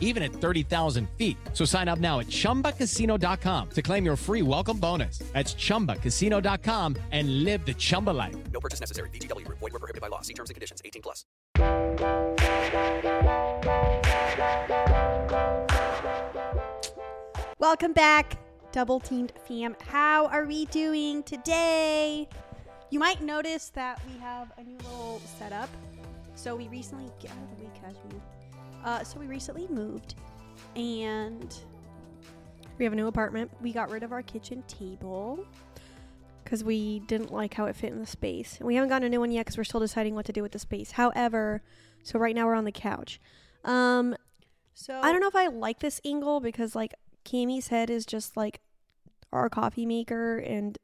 even at 30,000 feet. So sign up now at chumbacasino.com to claim your free welcome bonus. That's chumbacasino.com and live the Chumba life. No purchase necessary. VGW Group. Void were prohibited by law. See terms and conditions. 18 plus. Welcome back, Double Teamed fam. How are we doing today? You might notice that we have a new little setup. So we recently get out of the way, casual. Uh, so we recently moved, and we have a new apartment. We got rid of our kitchen table because we didn't like how it fit in the space. And we haven't gotten a new one yet because we're still deciding what to do with the space. However, so right now we're on the couch. Um, So I don't know if I like this angle because like Cami's head is just like our coffee maker and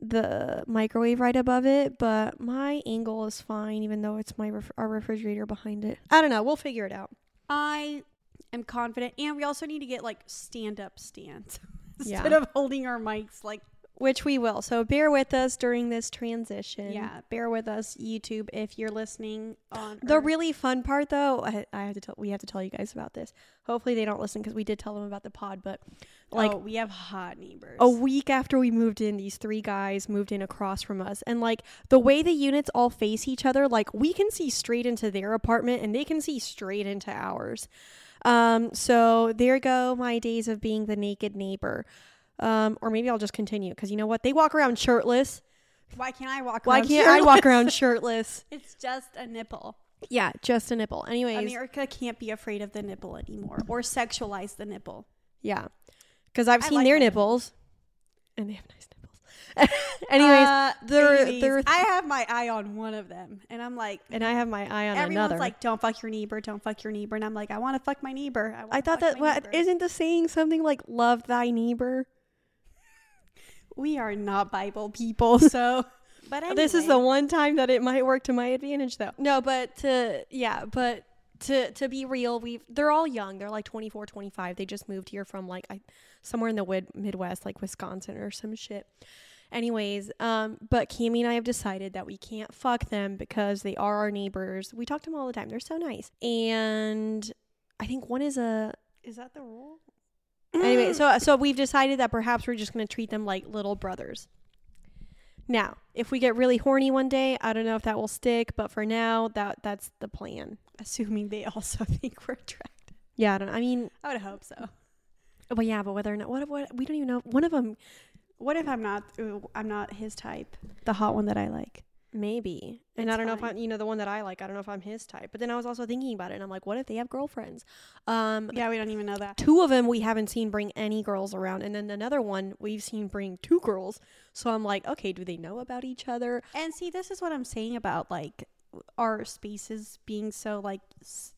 the microwave right above it, but my angle is fine even though it's my ref- our refrigerator behind it. I don't know. We'll figure it out. I am confident, and we also need to get like stand up stands Yeah. instead of holding our mics. Like, Which we will. So bear with us during this transition. yeah, bear with us, YouTube, if you're listening on The or- really fun part, though, I, I have to tell. We have to tell you guys about this. Hopefully, they don't listen because we did tell them about the pod. But like oh, we have hot neighbors. a week after we moved in, these three guys moved in across from us, and like the way the units all face each other, like we can see straight into their apartment, and they can see straight into ours. Um, so there go my days of being the naked neighbor. Um, or maybe I'll just continue because you know what? They walk around shirtless. Why can't I walk? Why around can't I walk around shirtless? It's just a nipple. Yeah, just a nipple. Anyways, America can't be afraid of the nipple anymore or sexualize the nipple. Yeah. Because I've I seen like their nipples. And they have nice nipples. Anyways, Uh, they're- they're- I have my eye on one of them, and I'm like, and I have my eye on everyone's another. like, "Don't fuck your neighbor, don't fuck your neighbor," and I'm like, "I want to fuck my neighbor." I, I thought that neighbor." isn't the saying something like love thy neighbor? we are not Bible people, so. but anyway, This is the one time that it might work to my advantage though. No, but to yeah, but to to be real, we they're all young. They're like 24, 25. They just moved here from like I somewhere in the wid- Midwest like Wisconsin or some shit. Anyways, um but Cami and I have decided that we can't fuck them because they are our neighbors. We talk to them all the time. They're so nice. And I think one is a Is that the rule? anyway, so so we've decided that perhaps we're just going to treat them like little brothers. Now, if we get really horny one day, I don't know if that will stick, but for now, that that's the plan. Assuming they also think we're attractive. Yeah, I don't. I mean, I would hope so. but yeah, but whether or not what if- what we don't even know. One of them What if I'm not? I'm not his type. The hot one that I like. maybe, and It's I don't know if. I'm you know the one that I like. I don't know if I'm his type. But then I was also thinking about it, and I'm like, what if they have girlfriends? Um, Yeah, we don't even know that. two of them we haven't seen bring any girls around, and then another one we've seen bring two girls. So I'm like, okay, do they know about each other? And see, this is what I'm saying about like our spaces being so like s-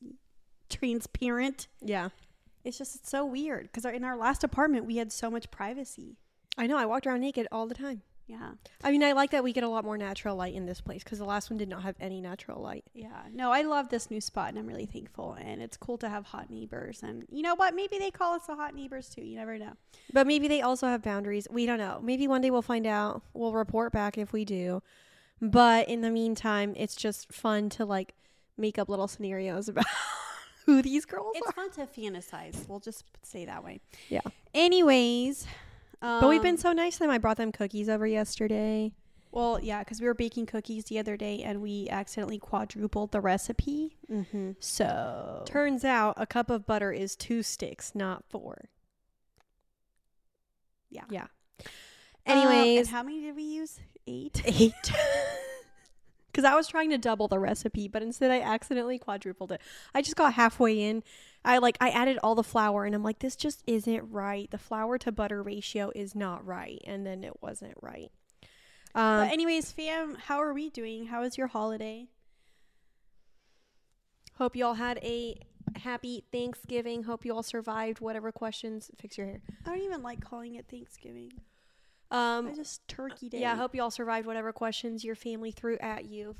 transparent. Yeah. It's just it's so weird because in our last apartment we had so much privacy. I know. I walked around naked all the time. Yeah, I mean, I like that we get a lot more natural light in this place because the last one did not have any natural light. yeah. No, I love this new spot and I'm really thankful. And it's cool to have hot neighbors. And you know what? Maybe they call us the hot neighbors too. You never know. But maybe they also have boundaries. We don't know. Maybe one day we'll find out. We'll report back if we do. But in the meantime, it's just fun to like make up little scenarios about who these girls It's are. It's fun to fantasize. We'll just say that way. Yeah. Anyways, um, But we've been so nice to them. I brought them cookies over yesterday. well, yeah, because we were baking cookies the other day and we accidentally quadrupled the recipe. Mm-hmm. So Turns out a cup of butter is two sticks, not four. Yeah. Yeah. Um, and Anyways, how many did we use? Eight. eight. Because I was trying to double the recipe, but instead I accidentally quadrupled it. I just got halfway in. I like I added all the flour, and I'm like, this just isn't right. The flour to butter ratio is not right, and then it wasn't right. Um, but anyways, fam, how are we doing? How was your holiday? hope you all had a happy Thanksgiving. Hope you all survived whatever questions. Fix your hair. I don't even like calling it Thanksgiving. Um, I just turkey day. yeah, I hope you all survived whatever questions your family threw at you.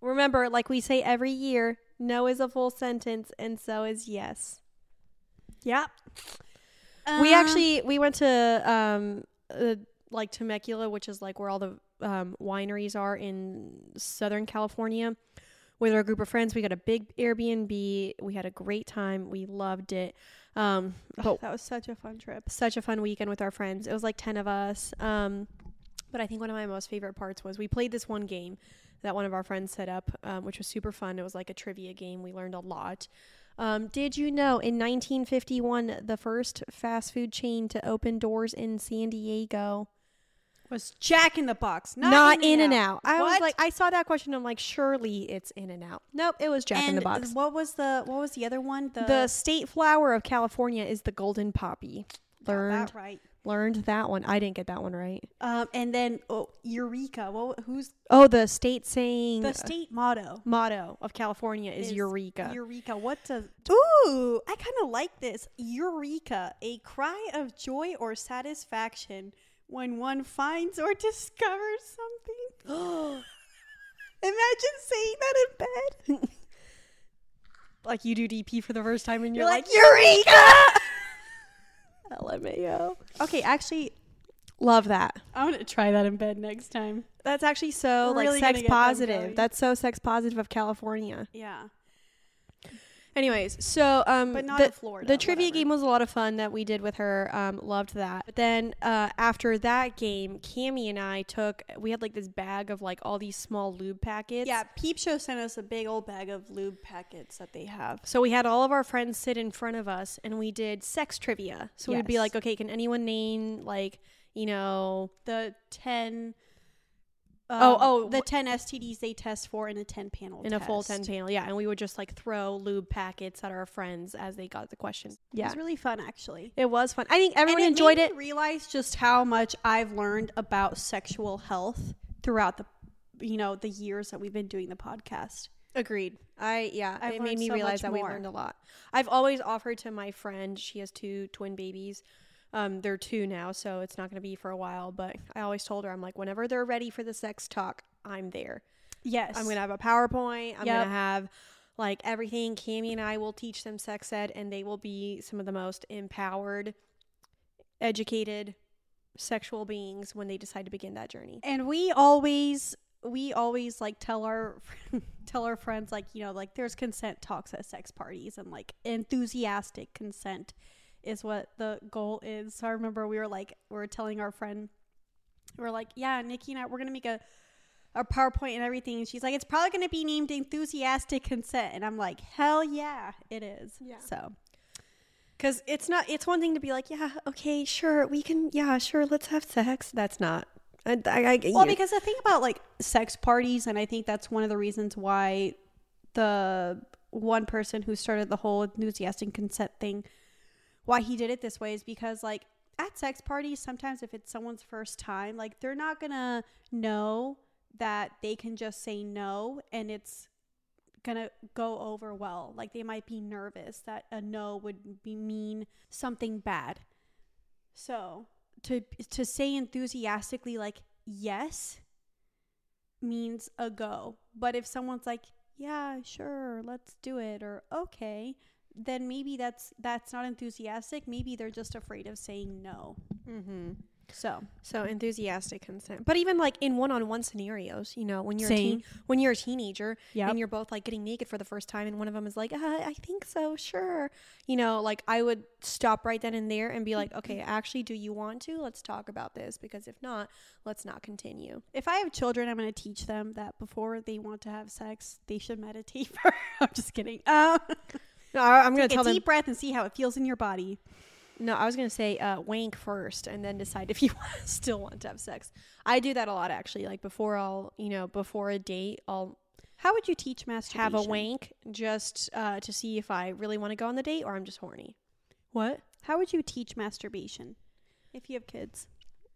Remember, like we say every year, no is a full sentence, and so is yes. Yep. we Um, actually we went to um uh, like Temecula, which is like where all the um, wineries are in Southern California, with our group of friends. We got a big Airbnb. We had a great time. We loved it. Um, but that was such a fun trip. such a fun weekend with our friends. It was like 10 of us. Um, but I think one of my most favorite parts was we played this one game that one of our friends set up, um, which was super fun. It was like a trivia game. We learned a lot. Um, did you know in 1951, the first fast food chain to open doors in San Diego? Was Jack in the Box, not, Not, In-N-Out. I was What? like, I saw that question. I'm like, surely it's In-N-Out. Nope, it was Jack in the Box. What was the what was the other one? The, The state flower of California is the golden poppy. got Learned that right. learned that one. I didn't get that one right. Um, and then oh, Eureka. What? Who's Oh, the state saying the state motto? motto of California is, is Eureka. Eureka. What does? Ooh, I kind of like this. Eureka, a cry of joy or satisfaction when one finds or discovers something. Imagine saying that in bed. like you do DP for the first time and you're, You're like, Eureka! LMAO. Okay, actually, Love that. I'm gonna try that in bed next time. That's actually so like sex positive. That's so sex positive of California. Yeah, Anyways, so um but not the, in Florida. the trivia whatever. game was a lot of fun that we did with her. Um, loved that. But then uh, after that game, Cami and I took. We had like this bag of like all these small lube packets. Yeah, Peep Show sent us a big old bag of lube packets that they have. So we had all of our friends sit in front of us and we did sex trivia. So we'd be like, okay, can anyone name like, you know, The ten. Oh, um, oh, the ten STDs they test for in a ten panel in a full 10 panel. Yeah. And we would just like throw lube packets at our friends as they got the question. yeah It was really fun, actually. It was fun. I think everyone and enjoyed it. Realize just how much I've learned about sexual health throughout the, you know, the years that we've been doing the podcast. Agreed. I yeah, I've it made me so realize that we learned a lot. I've always offered to my friend, she has two twin babies. Um, they're two now, so it's not going to be for a while. But I always told her, I'm like, whenever they're ready for the sex talk, I'm there. Yes, I'm gonna have a PowerPoint. I'm Yep. gonna have like everything. Cami and I will teach them sex ed, and they will be some of the most empowered, educated, sexual beings when they decide to begin that journey. and we always we always like tell our tell our friends like you know like there's consent talks at sex parties and like enthusiastic consent is what the goal is so i remember we were like we were telling our friend we are like yeah nikki and i we're gonna make a a powerpoint and everything and she's like it's probably gonna be named enthusiastic consent and i'm like hell yeah it is Yeah. so Because it's not. It's one thing to be like, yeah, okay, sure, we can. Yeah, sure, let's have sex. That's not. I, I, I, Well, because the thing about like sex parties, and I think that's one of the reasons why the one person who started the whole enthusiastic consent thing, why he did it this way is because like at sex parties, sometimes if it's someone's first time, like they're not gonna know that they can just say no and it's gonna go over well. Like they might be nervous that a no would be mean something bad. So to to say enthusiastically like yes means a go. But if someone's like, yeah, sure, let's do it or okay, then maybe that's that's not enthusiastic. Maybe they're just afraid of saying no. mm-hmm. So, so enthusiastic consent. But even like in one-on-one scenarios, you know, when you're a teen, when you're a teenager Yep. and you're both like getting naked for the first time, and one of them is like, uh, I think so, sure. You know, like I would stop right then and there and be like, okay, actually, do you want to? Let's talk about this because if not, let's not continue. if I have children, I'm going to teach them that before they want to have sex, they should meditate first. I'm just kidding. Um, No, I- I'm gonna take a them. deep breath and see how it feels in your body. No, I was gonna say uh, wank first, and then decide if you still want to have sex. I do that a lot actually. Like before I'll, you know, before a date, I'll How would you teach masturbation? have a wank just uh, to see if I really want to go on the date or I'm just horny. What? How would you teach masturbation if you have kids?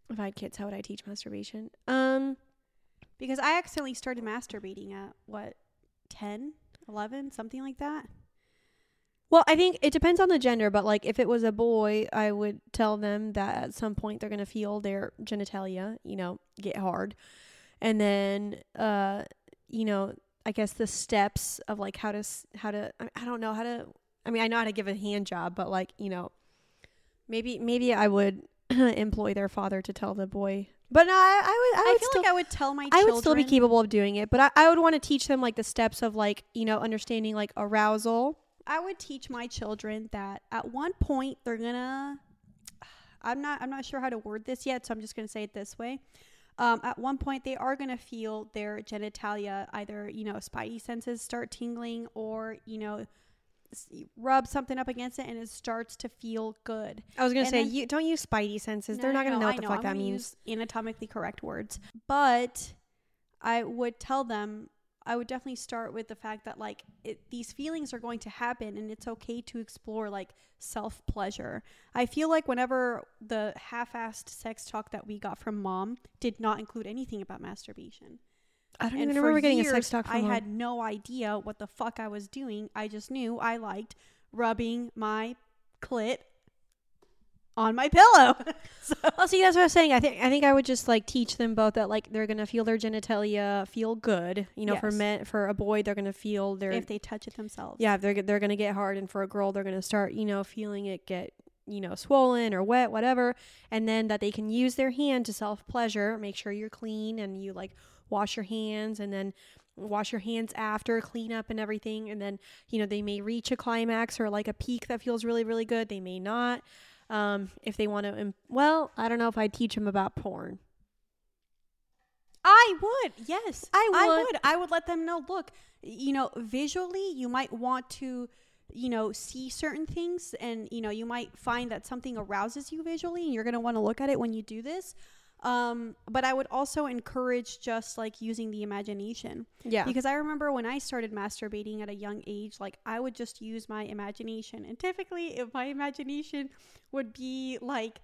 If I had kids, how would I teach masturbation? Um, Because I accidentally started masturbating at what, 10, 11, something like that. Well, I think it depends on the gender, but like if it was a boy, I would tell them that at some point they're gonna feel their genitalia, you know, get hard, and then uh, you know, I guess the steps of like how to s- how to I don't know how to I mean I know how to give a hand job but like you know maybe maybe I would employ their father to tell the boy. But no I, I would I, I, would feel still, like I would tell my I would still be capable of doing it but I, I would want to teach them like the steps of like you know understanding like arousal I would teach my children that at one point they're gonna. I'm not. I'm not sure how to word this yet, so I'm just gonna say it this way. Um, at one point, they are gonna feel their genitalia, either you know, spidey senses start tingling, or you know, rub something up against it and it starts to feel good. I was gonna And say then- you don't use spidey senses No, they're no, not gonna know I what the fuck I'm that means use anatomically correct words, but I would tell them. I would definitely start with the fact that like it, these feelings are going to happen, and it's okay to explore like self pleasure. I feel like whenever the half-assed sex talk that we got from mom did not include anything about masturbation. I don't And even remember getting a sex talk from I mom. had no idea what the fuck I was doing. I just knew I liked rubbing my clit on my pillow. so, Oh, see, that's what I was saying. I think I think I would just like teach them both that like they're gonna feel their genitalia feel good. You know, for men, for a boy, they're gonna feel their if they touch it themselves. yeah, they're they're gonna get hard, and for a girl, they're gonna start you know feeling it get you know swollen or wet, whatever, and then that they can use their hand to self pleasure. Make sure you're clean and you like wash your hands, and then wash your hands after clean up and everything and then you know they may reach a climax or like a peak that feels really really good they may not um if they want to well i don't know if i'd teach them about porn I would. Yes. I I would. would. I would let them know, look, you know, visually you might want to, you know, see certain things and, you know, you might find that something arouses you visually and you're going to want to look at it when you do this. Um, but I would also encourage just like using the imagination. yeah Because I remember when I started masturbating at a young age, like I would just use my imagination. And typically, if my imagination would be like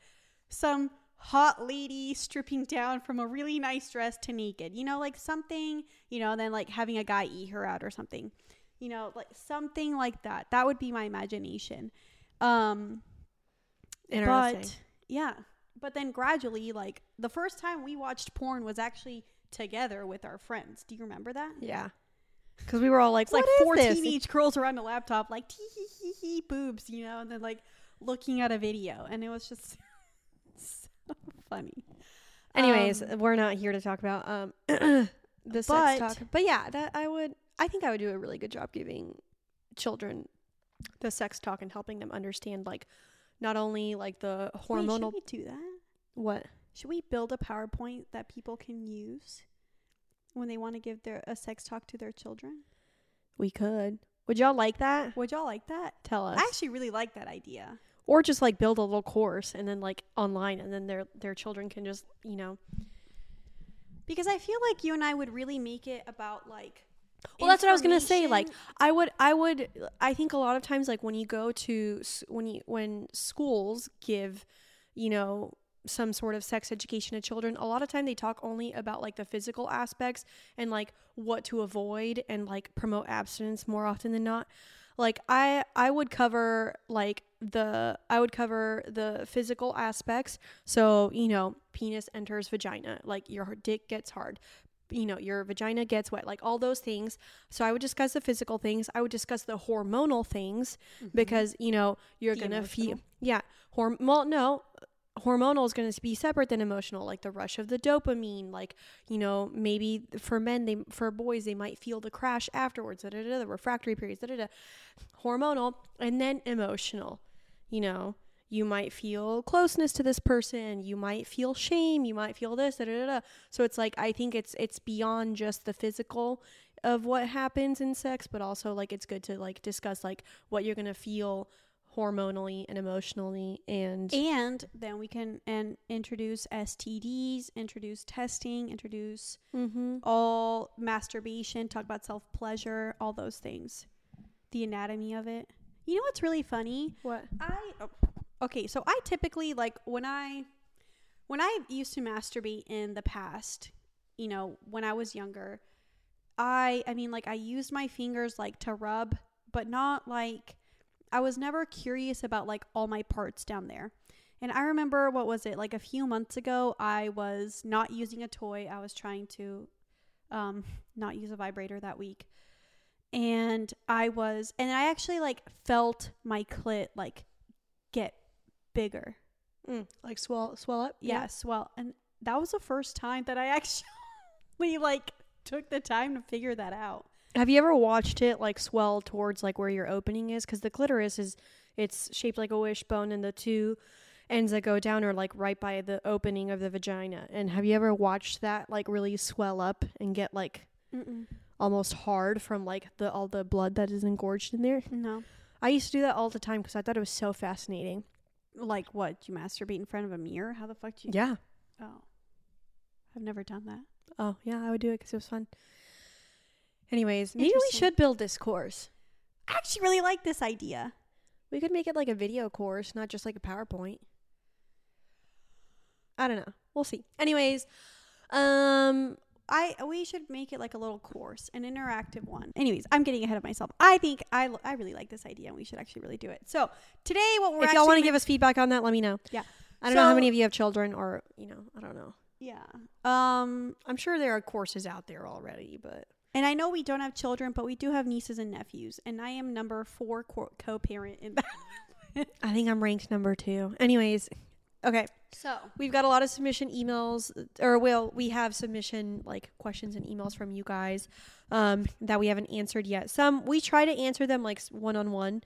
some hot lady stripping down from a really nice dress to naked, you know, like something, you know, then like having a guy eat her out or something, you know, like something like that. That would be my imagination. Um, interesting but yeah, but then gradually, like the first time we watched porn was actually together with our friends. Do you remember that? yeah because we were all like like "What is four this?" teenage girls around a laptop, like tee hee hee hee boobs, you know, and then like looking at a video, and it was just so funny. Anyways, Um, we're not here to talk about um the sex But- talk. But yeah, that I would I think I would do a really good job giving children the sex talk and helping them understand like not only like the wait, hormonal should we do that? what Should we build a PowerPoint that people can use when they want to give their a sex talk to their children? we could. Would y'all like that? Would y'all like that? Tell us. I actually really like that idea. or just like build a little course and then like online and then their their children can just, you know. Because I feel like you and I would really make it about like Well, that's what I was gonna say. Like. I would, I would, I think a lot of times, like when you go to when you when schools give, you know, some sort of sex education to children, a lot of time they talk only about like the physical aspects and like what to avoid and like promote abstinence more often than not. Like I, I would cover like the, I would cover the physical aspects. So you know, penis enters vagina, like your dick gets hard you know, your vagina gets wet, like all those things. So I would discuss the physical things. I would discuss the hormonal things mm-hmm. because, you know, you're going to feel, yeah. Horm- well, no, hormonal is going to be separate than emotional, like the rush of the dopamine. Like, you know, maybe for men, they, for boys, they might feel the crash afterwards, da, da, da, the refractory periods, da, da, da. Hormonal and then emotional, you know you might feel closeness to this person you might feel shame you might feel this da, da, da, so it's like i think it's it's beyond just the physical of what happens in sex but also like it's good to like discuss like what you're gonna feel hormonally and emotionally and and then we can and introduce STDs, introduce testing, introduce mm-hmm. all masturbation, talk about self pleasure, all those things, the anatomy of it. You know what's really funny? what I oh, okay, so I typically like when I when I used to masturbate in the past, you know, when I was younger, I I mean like I used my fingers like to rub, but not like I was never curious about like all my parts down there. And I remember what was it like a few months ago I was not using a toy. I was trying to um, not use a vibrator that week. And I was, and I actually like felt my clit like get bigger. Mm, like swell swell up. Yes. swell. and that was the first time that I actually like took the time to figure that out. Have you ever watched it like swell towards like where your opening is? Because the clitoris is it's shaped like a wishbone, and the two ends that go down are like right by the opening of the vagina. And have you ever watched that like really swell up and get like Mm-mm. almost hard from like the all the blood that is engorged in there? No. I used to do that all the time because I thought it was so fascinating. Like what? You masturbate in front of a mirror? How the fuck do you? Yeah. Oh, I've never done that. Oh yeah, I would do it because it was fun. Anyways, maybe we should build this course. I actually really like this idea. We could make it like a video course, not just like a PowerPoint. I don't know. We'll see. Anyways, um I we should make it like a little course, an interactive one. Anyways, I'm getting ahead of myself. I think I I really like this idea, and we should actually really do it. So today, what we're if y'all want to give us feedback on that, let me know. Yeah. I don't know how many of you have children or, you know, I don't know. yeah, um, I'm sure there are courses out there already, but and I know we don't have children, but we do have nieces and nephews, and I am number four co- co-parent in that. I think I'm ranked number 2. Anyways, okay. so We've got a lot of submission emails, or well, we have submission like questions and emails from you guys um, that we haven't answered yet. Some we try to answer them like one on one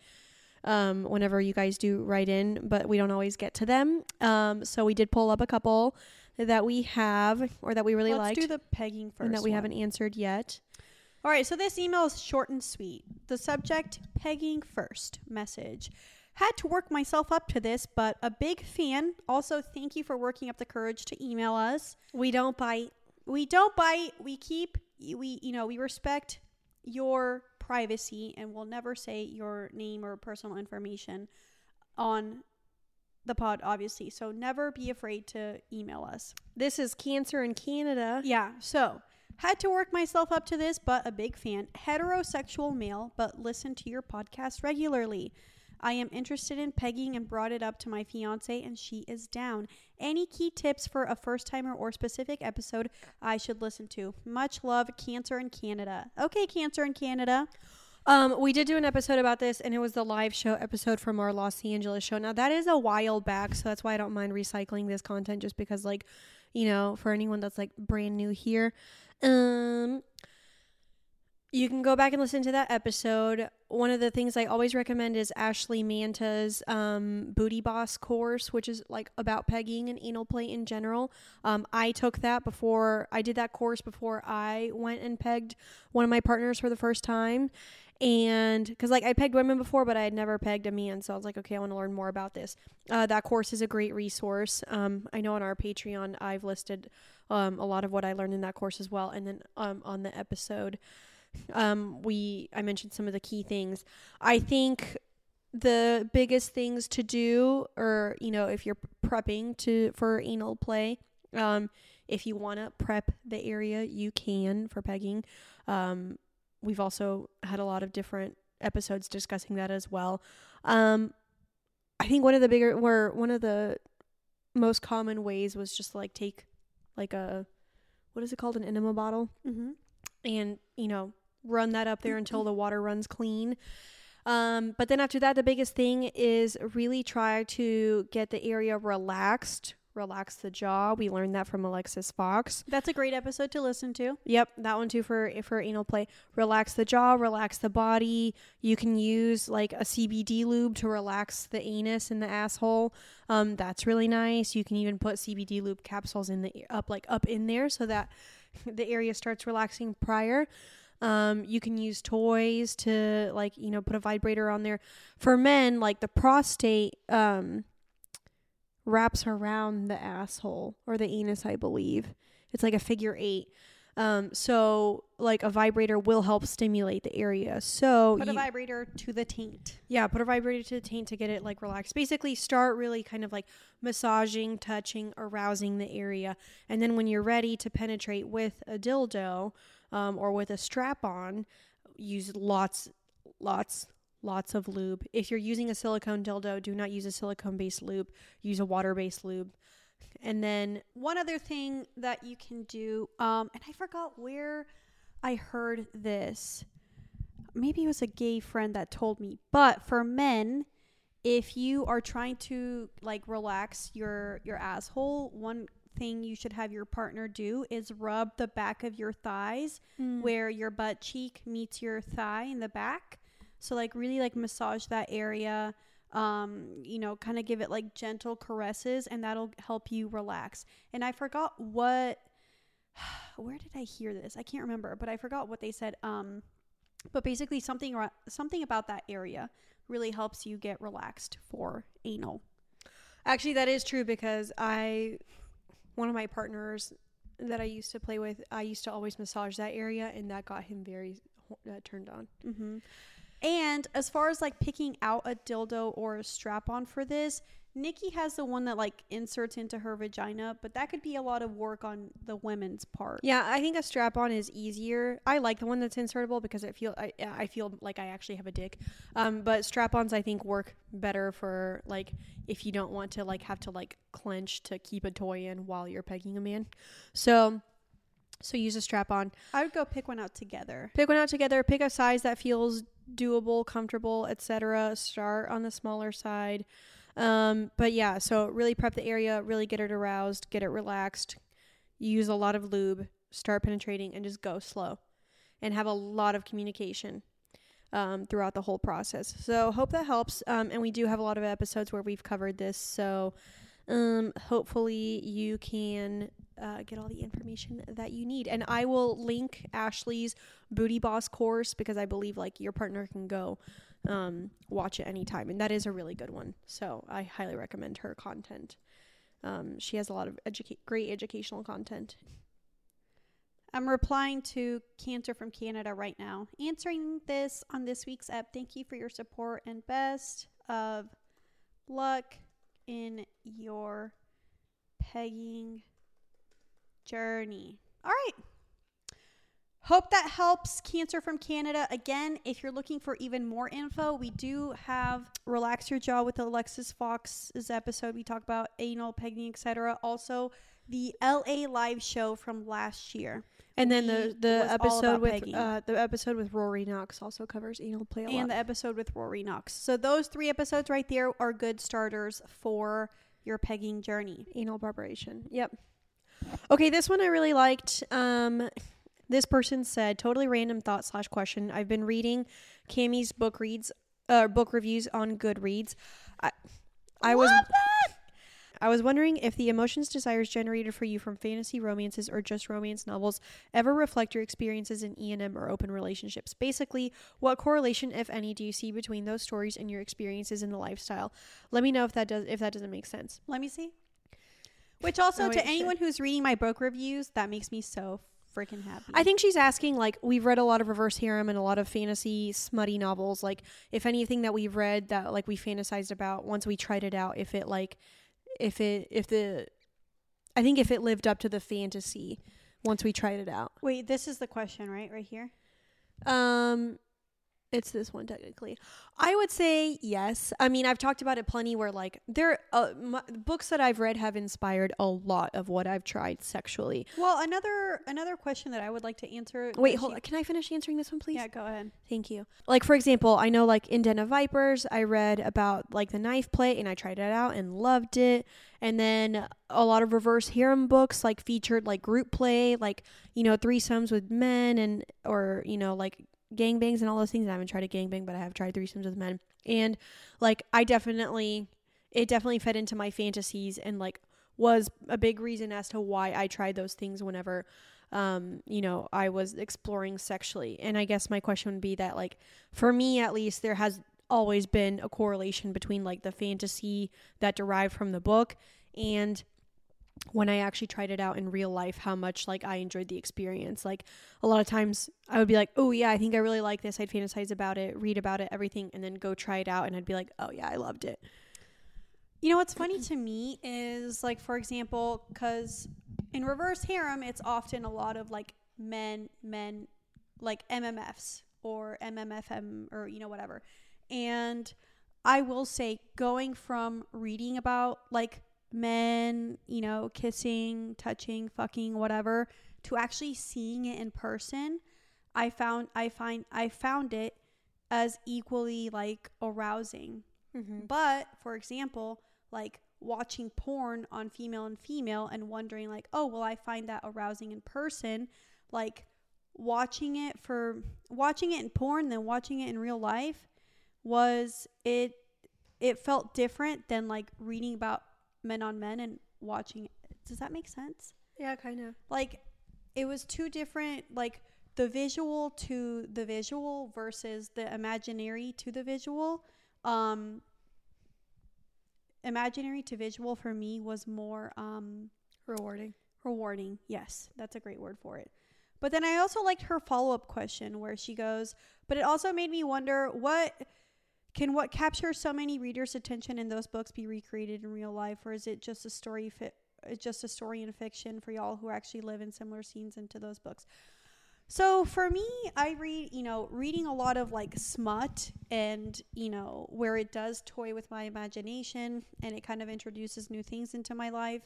um, whenever you guys do write in, but we don't always get to them. Um, so we did pull up a couple that we have or that we really let's liked do the pegging first. and that we one. haven't answered yet. All right, so this email is short and sweet. The subject pegging first message. Had to work myself up to this, but a big fan. Also, thank you for working up the courage to email us. We don't bite. We don't bite. We keep we you know, we respect your privacy and we'll never say your name or personal information on the pod obviously. So never be afraid to email us. This is cancer in Canada. Yeah, so had to work myself up to this, but a big fan. Heterosexual male, but listen to your podcast regularly. I am interested in pegging and brought it up to my fiance, and she is down. Any key tips for a first timer or specific episode I should listen to? Much love, Cancer in Canada. Okay, Cancer in Canada. Um, we did do an episode about this, and it was the live show episode from our Los Angeles show. Now that is a while back, so that's why I don't mind recycling this content, just because, like, you know, for anyone that's like brand new here, um, you can go back and listen to that episode. One of the things I always recommend is Ashley Manta's um, Booty Boss course, which is like about pegging and anal play in general. Um, I took that before I did that course before I went and pegged one of my partners for the first time. And because like I pegged women before, but I had never pegged a man, so I was like, okay, I want to learn more about this. Uh, that course is a great resource. Um, I know on our Patreon I've listed um, a lot of what I learned in that course as well, and then um, on the episode um, we I mentioned some of the key things. I think the biggest things to do, or you know, if you're prepping to for anal play, um, if you want to prep the area, you can for pegging. Um, we've also had a lot of different episodes discussing that as well. Um, I think one of the bigger, where one of the most common ways was just like take like a what is it called an enema bottle Mm-hmm. and you know run that up there until the water runs clean um, but then after that the biggest thing is really try to get the area relaxed relax the jaw we learned that from alexis fox That's a great episode to listen to. Yep, that one too for for anal play. Relax the jaw, relax the body. You can use like a CBD lube to relax the anus and the asshole. Um, that's really nice. You can even put CBD lube capsules in the up like up in there so that the area starts relaxing prior. Um, you can use toys to like you know put a vibrator on there. For men, like the prostate um wraps around the asshole or the anus, I believe. It's like a figure eight. Um, so like a vibrator will help stimulate the area. So Put a you- vibrator to the taint. yeah, put a vibrator to the taint to get it like relaxed. Basically, start really kind of like massaging, touching, arousing the area, and then when you're ready to penetrate with a dildo um, or with a strap on, use lots, lots, lots of lube. If you're using a silicone dildo, do not use a silicone based lube. Use a water based lube. And then One other thing that you can do, um, and I forgot where I heard this. Maybe it was a gay friend that told me. But for men, if you are trying to like relax your your asshole, one thing you should have your partner do is rub the back of your thighs where your butt cheek meets your thigh in the back. So like really like massage that area. Um, you know, kind of give it like gentle caresses and that'll help you relax. And I forgot what where did I hear this? I can't remember, but I forgot what they said. Um but basically something something about that area really helps you get relaxed for anal. Actually, that is true because I, one of my partners that I used to play with, I used to always massage that area, and that got him very uh, turned on. Mm-hmm. And as far as like picking out a dildo or a strap on for this, Nikki has the one that like inserts into her vagina, but that could be a lot of work on the women's part. Yeah, I think a strap on is easier. I like the one that's insertable because it feel I, I feel like I actually have a dick. Um, but strap ons I think work better for like if you don't want to like have to like clench to keep a toy in while you're pegging a man. So so use a strap on. I would go pick one out together. Pick one out together. Pick a size that feels doable, comfortable, etc. Start on the smaller side. Um, but yeah, so really prep the area, really get it aroused, get it relaxed. Use a lot of lube, start penetrating, and just go slow, and have a lot of communication um, throughout the whole process. So hope that helps. Um, and we do have a lot of episodes where we've covered this. So um, hopefully you can uh, get all the information that you need. And I will link Ashley's Booty Boss course because I believe like your partner can go um, watch it anytime, and that is a really good one. So I highly recommend her content. Um, she has a lot of educa- great educational content. I'm replying to Cancer from Canada right now, answering this on this week's app. Thank you for your support and best of luck in your pegging journey. All right. Hope that helps Cancer from Canada. Again, if you're looking for even more info, we do have Relax Your Jaw with Alexis Fox's episode. We talk about anal pegging, etc. Also, the LA live show from last year. And then the the episode with uh, the episode with Rory Knox also covers anal play a lot. and the episode with Rory Knox. So those three episodes right there are good starters for your pegging journey. anal preparation. Yep. Okay, this one I really liked. Um, this person said, totally random thought slash question. I've been reading Cami's book reads, uh, book reviews on Goodreads. I, I was. I was wondering if the emotions, desires generated for you from fantasy romances or just romance novels ever reflect your experiences in ENM or open relationships. Basically, what correlation, if any, do you see between those stories and your experiences in the lifestyle? Let me know if that does if that doesn't make sense. Let me see. Which also Oh, wait, to shit. anyone who's reading my book reviews, that makes me so freaking happy. I think she's asking like we've read a lot of reverse harem and a lot of fantasy smutty novels. Like if anything that we've read that like we fantasized about once we tried it out, if it like if it if the I think if it lived up to the fantasy once we tried it out. Wait, this is the question, right? Right here. Um it's this one technically. I would say yes. I mean, I've talked about it plenty where like there uh, m- books that I've read have inspired a lot of what I've tried sexually. Well, another another question that I would like to answer. Wait, hold Can I finish answering this one please? Yeah, go ahead. Thank you. Like for example, I know like in Den of Vipers, I read about like the knife play and I tried it out and loved it. And then a lot of reverse harem books like featured like group play, like you know threesomes with men and or you know like gangbangs and all those things. I haven't tried a gangbang, but I have tried threesomes with men. And like I definitely, it definitely fed into my fantasies and like was a big reason as to why I tried those things whenever um, you know, I was exploring sexually. And I guess my question would be that, like, for me at least, there has always been a correlation between, like, the fantasy that derived from the book and when I actually tried it out in real life, how much, like, I enjoyed the experience. Like, a lot of times I would be like, oh, yeah, I think I really like this. I'd fantasize about it, read about it, everything, and then go try it out. And I'd be like, oh, yeah, I loved it. You know what's funny to me is like for example, because in reverse harem, it's often a lot of like men, men, like MMFs or MMFM or you know whatever. And I will say, going from reading about like men, you know, kissing, touching, fucking, whatever, to actually seeing it in person, I found I find I found it as equally like arousing. Mm-hmm. But for example, like watching porn on female and female and wondering like, "Oh, will I find that arousing in person?" Like watching it for watching it in porn than watching it in real life was it it felt different than like reading about men on men and watching. Does that make sense? Yeah, kind of. Like it was two different like the visual to the visual versus the imaginary to the visual. Um imaginary to visual for me was more um Rewarding. rewarding. Yes, that's a great word for it. But then I also liked her follow up question where she goes, but it also made me wonder what can what captures so many readers' attention in those books be recreated in real life, or is it just a story fit? It's just a story in fiction for y'all who actually live in similar scenes into those books. So for me, I read, you know, reading a lot of like smut and, you know, where it does toy with my imagination and it kind of introduces new things into my life.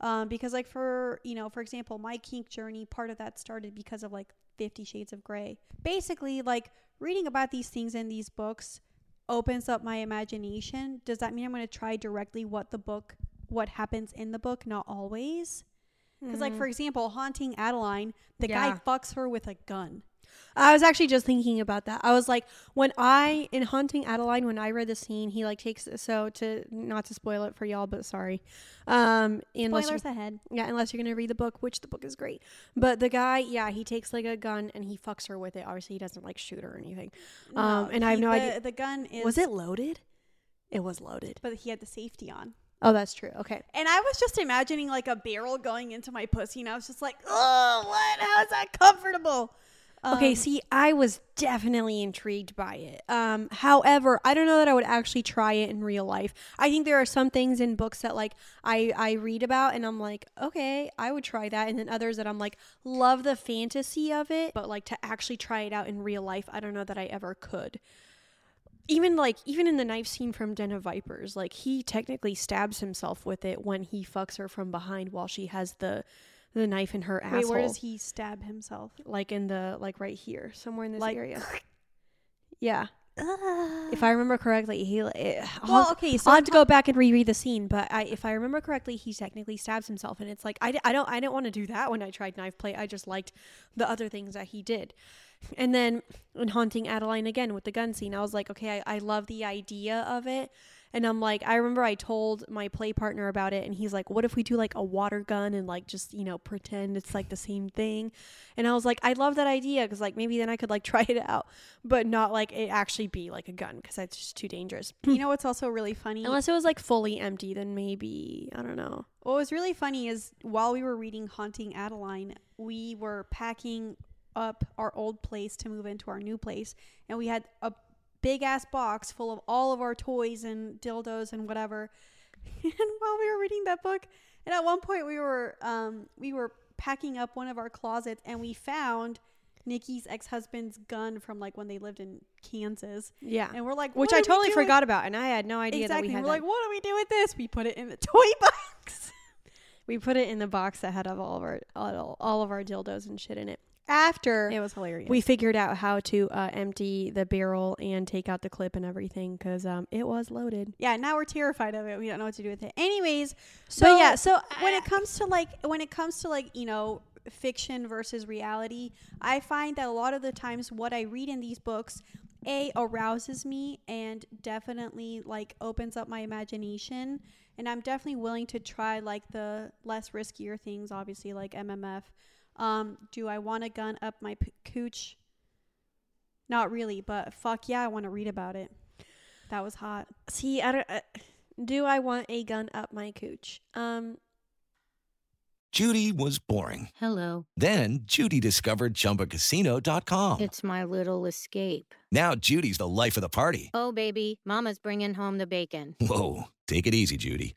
Um, because like for, you know, for example, my kink journey, part of that started because of like 50 shades of gray. Basically, like reading about these things in these books opens up my imagination. Does that mean I'm going to try directly what the book what happens in the book? Not always. Because, like, hmm. for example, Haunting Adeline, the Yeah. guy fucks her with a gun. I was actually just thinking about that. I was like, when I in Haunting Adeline, when I read the scene, he like takes so to not to spoil it for y'all, but sorry. Um, Spoilers ahead. yeah, unless you're gonna read the book, which the book is great. But the guy, yeah, he takes like a gun and he fucks her with it. Obviously, he doesn't like shoot her or anything. Um, and I have no the, idea. The gun is. Was it loaded? It was loaded. But he had the safety on. Oh, that's true. Okay. And I was just imagining like a barrel going into my pussy, and I was just like, oh, what? How is that comfortable? Okay, Um, see, I was definitely intrigued by it. Um, however, I don't know that I would actually try it in real life. I think there are some things in books that like I I read about and I'm like, okay, I would try that, and then others that I'm like, love the fantasy of it, but like to actually try it out in real life, I don't know that I ever could. Even like even in the knife scene from Den of Vipers, like he technically stabs himself with it when he fucks her from behind while she has the the knife in her asshole Wait, where does he stab himself? like in the like right here, somewhere in this Like- area. Yeah, if I remember correctly, he. It, eh, I'll, Well, okay, so I'll have to go back and reread the scene, but I, if I remember correctly, he technically stabs himself, and it's like I, I don't I didn't want to do that when I tried knife play. I just liked the other things that he did. And then in haunting Adeline again with the gun scene, I was like, okay, I, I love the idea of it. And I'm like, I remember I told my play partner about it, and he's like, "What if we do like a water gun and like just you know pretend it's like the same thing?" And I was like, I love that idea because like maybe then I could like try it out, but not like it actually be like a gun because that's just too dangerous. you know what's also really funny? Unless it was like fully empty, then maybe I don't know. What was really funny is while we were reading Haunting Adeline, we were packing up our old place to move into our new place, and we had a big ass box full of all of our toys and dildos and whatever. And while we were reading that book, and at one point we were um, we were packing up one of our closets, and we found Nikki's ex husband's gun from like when they lived in Kansas, Yeah, and we're like, which I totally forgot about, and I had no idea exactly. that we had. We're that. like, what do we do with this? We put it in the toy box. we put it in the box that had all of our all, all of our dildos and shit in it. After it was hilarious. we figured out how to uh, empty the barrel and take out the clip and everything because um, it was loaded. yeah, now we're terrified of it. We don't know what to do with it. Anyways, So so yeah, so when it comes to like when it comes to like you know fiction versus reality, I find that a lot of the times what I read in these books a arouses me and definitely like opens up my imagination and I'm definitely willing to try like the less riskier things obviously like MMF. Um do I want a gun up my p- cooch? Not really, but fuck yeah, I want to read about it. That was hot. see, I don't. Uh, do I want a gun up my cooch? Um, Judy was boring. Hello. Then Judy discovered ChumbaCasino.com. It's my little escape. Now Judy's the life of the party. Oh, baby, Mama's bringing home the bacon. Whoa, take it easy, Judy.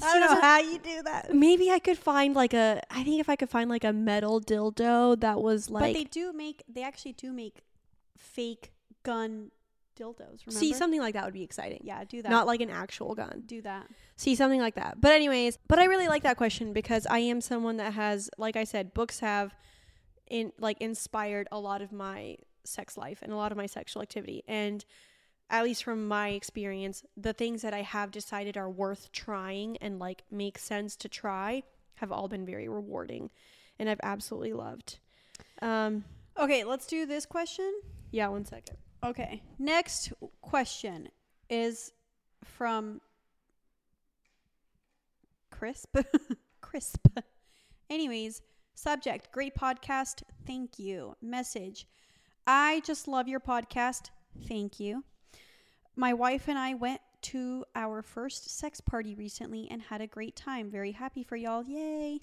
I don't know how you do that. Maybe I could find like a. I think if I could find like a metal dildo that was like. but they do make. They actually do make fake gun dildos. Remember? see something like that would be exciting. Yeah, do that. Not like an actual gun. do that. see something like that. But anyways, but I really like that question because I am someone that has, like I said, books have in like inspired a lot of my sex life and a lot of my sexual activity. And at least from my experience, the things that I have decided are worth trying and like make sense to try have all been very rewarding and I've absolutely loved. Um Okay, let's do this question. yeah, one second. Okay. Next question is from Crisp. Crisp. Anyways, subject great podcast. Thank you. Message I just love your podcast. Thank you. My wife and I went to our first sex party recently and had a great time. Very happy for y'all. Yay.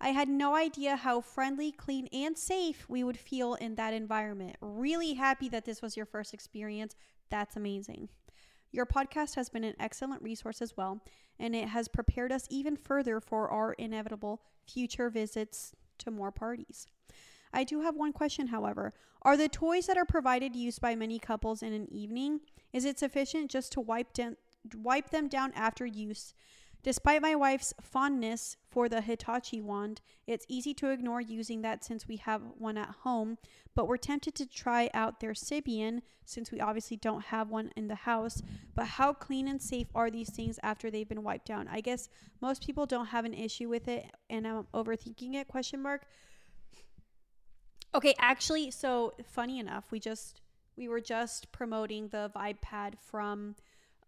I had no idea how friendly, clean, and safe we would feel in that environment. Really happy that this was your first experience. That's amazing. Your podcast has been an excellent resource as well, and it has prepared us even further for our inevitable future visits to more parties. I do have one question, however. Are the toys that are provided used by many couples in an evening? Is it sufficient just to wipe wipe them down after use? Despite my wife's fondness for the Hitachi wand, it's easy to ignore using that since we have one at home, but we're tempted to try out their Sybian since we obviously don't have one in the house. But how clean and safe are these things after they've been wiped down? I guess most people don't have an issue with it and I'm overthinking it question mark. Okay, actually, so funny enough, we just we were just promoting the Vibe Pad from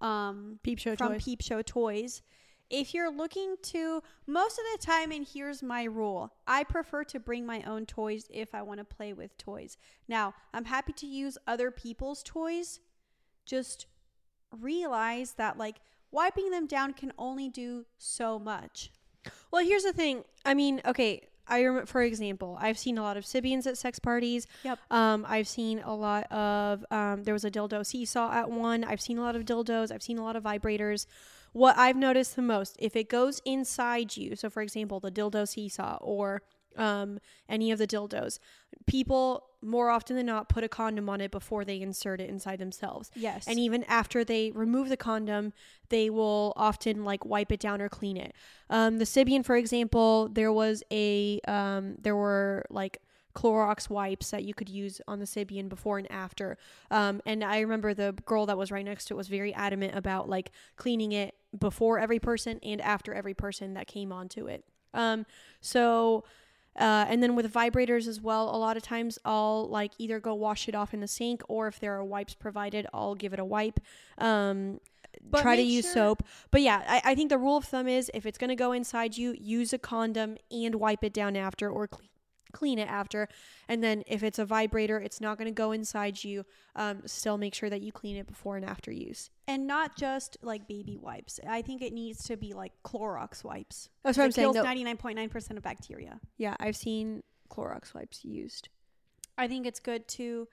um Peep Show from toys. Peep Show Toys. If you're looking to most of the time and here's my rule. I prefer to bring my own toys if I want to play with toys. Now, I'm happy to use other people's toys. Just realize that like wiping them down can only do so much. Well, here's the thing. I mean, okay, I remember, for example, I've seen a lot of Sybians at sex parties. Yep. Um, I've seen a lot of, um, there was a dildo seesaw at one. I've seen a lot of dildos. I've seen a lot of vibrators. What I've noticed the most, if it goes inside you, so for example, the dildo seesaw or um, any of the dildos, people more often than not put a condom on it before they insert it inside themselves. Yes. And even after they remove the condom, they will often like wipe it down or clean it. Um, the Sybian, for example, there was a um, there were like Clorox wipes that you could use on the Sybian before and after. Um, and I remember the girl that was right next to it was very adamant about like cleaning it before every person and after every person that came onto it. Um, so. Uh, and then with vibrators as well, a lot of times I'll like either go wash it off in the sink or if there are wipes provided, I'll give it a wipe. Um, But try to use sure- soap. But yeah, I, I think the rule of thumb is if it's going to go inside you, use a condom and wipe it down after or clean. Clean it after, and then if it's a vibrator, it's not going to go inside you. Um, still make sure that you clean it before and after use. and not just like baby wipes. I think it needs to be like Clorox wipes. That's what I'm it saying, Kills ninety nine point nine percent of bacteria. Yeah, I've seen Clorox wipes used. I think it's good to,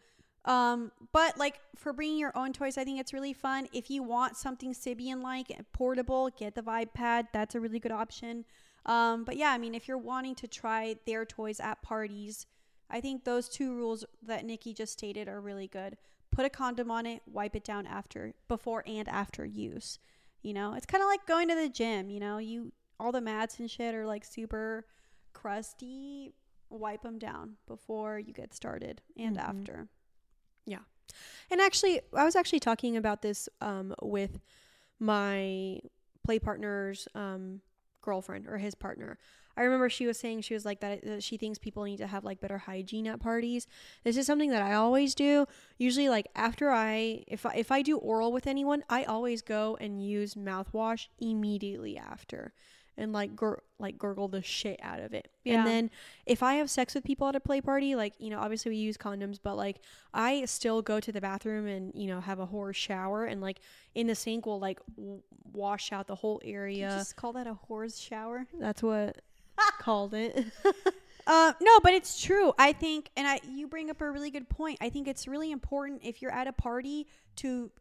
um, but like for bringing your own toys, I think it's really fun. If you want something Sybian like portable, get the Vibe Pad. That's a really good option. Um, but yeah, I mean, if you're wanting to try their toys at parties, I think those two rules that Nikki just stated are really good. Put a condom on it, wipe it down after, before and after use. You know, it's kind of like going to the gym. You know, you all the mats and shit are like super crusty. Wipe them down before you get started and Mhm. after. Yeah, and actually, I was actually talking about this um, with my play partner's um, girlfriend or his partner. I remember she was saying she was like that, that she thinks people need to have like better hygiene at parties. This is something that I always do. Usually, like after I if I, if I do oral with anyone, I always go and use mouthwash immediately after. And like gur- like gurgle the shit out of it. Yeah. And then if I have sex with people at a play party, like, you know, obviously we use condoms, but like I still go to the bathroom and, you know, have a horror shower and like in the sink will like w- wash out the whole area. just call that a whore's shower? That's what called it. Uh, no, but it's true. I think, and I you bring up a really good point. I think it's really important if you're at a party to,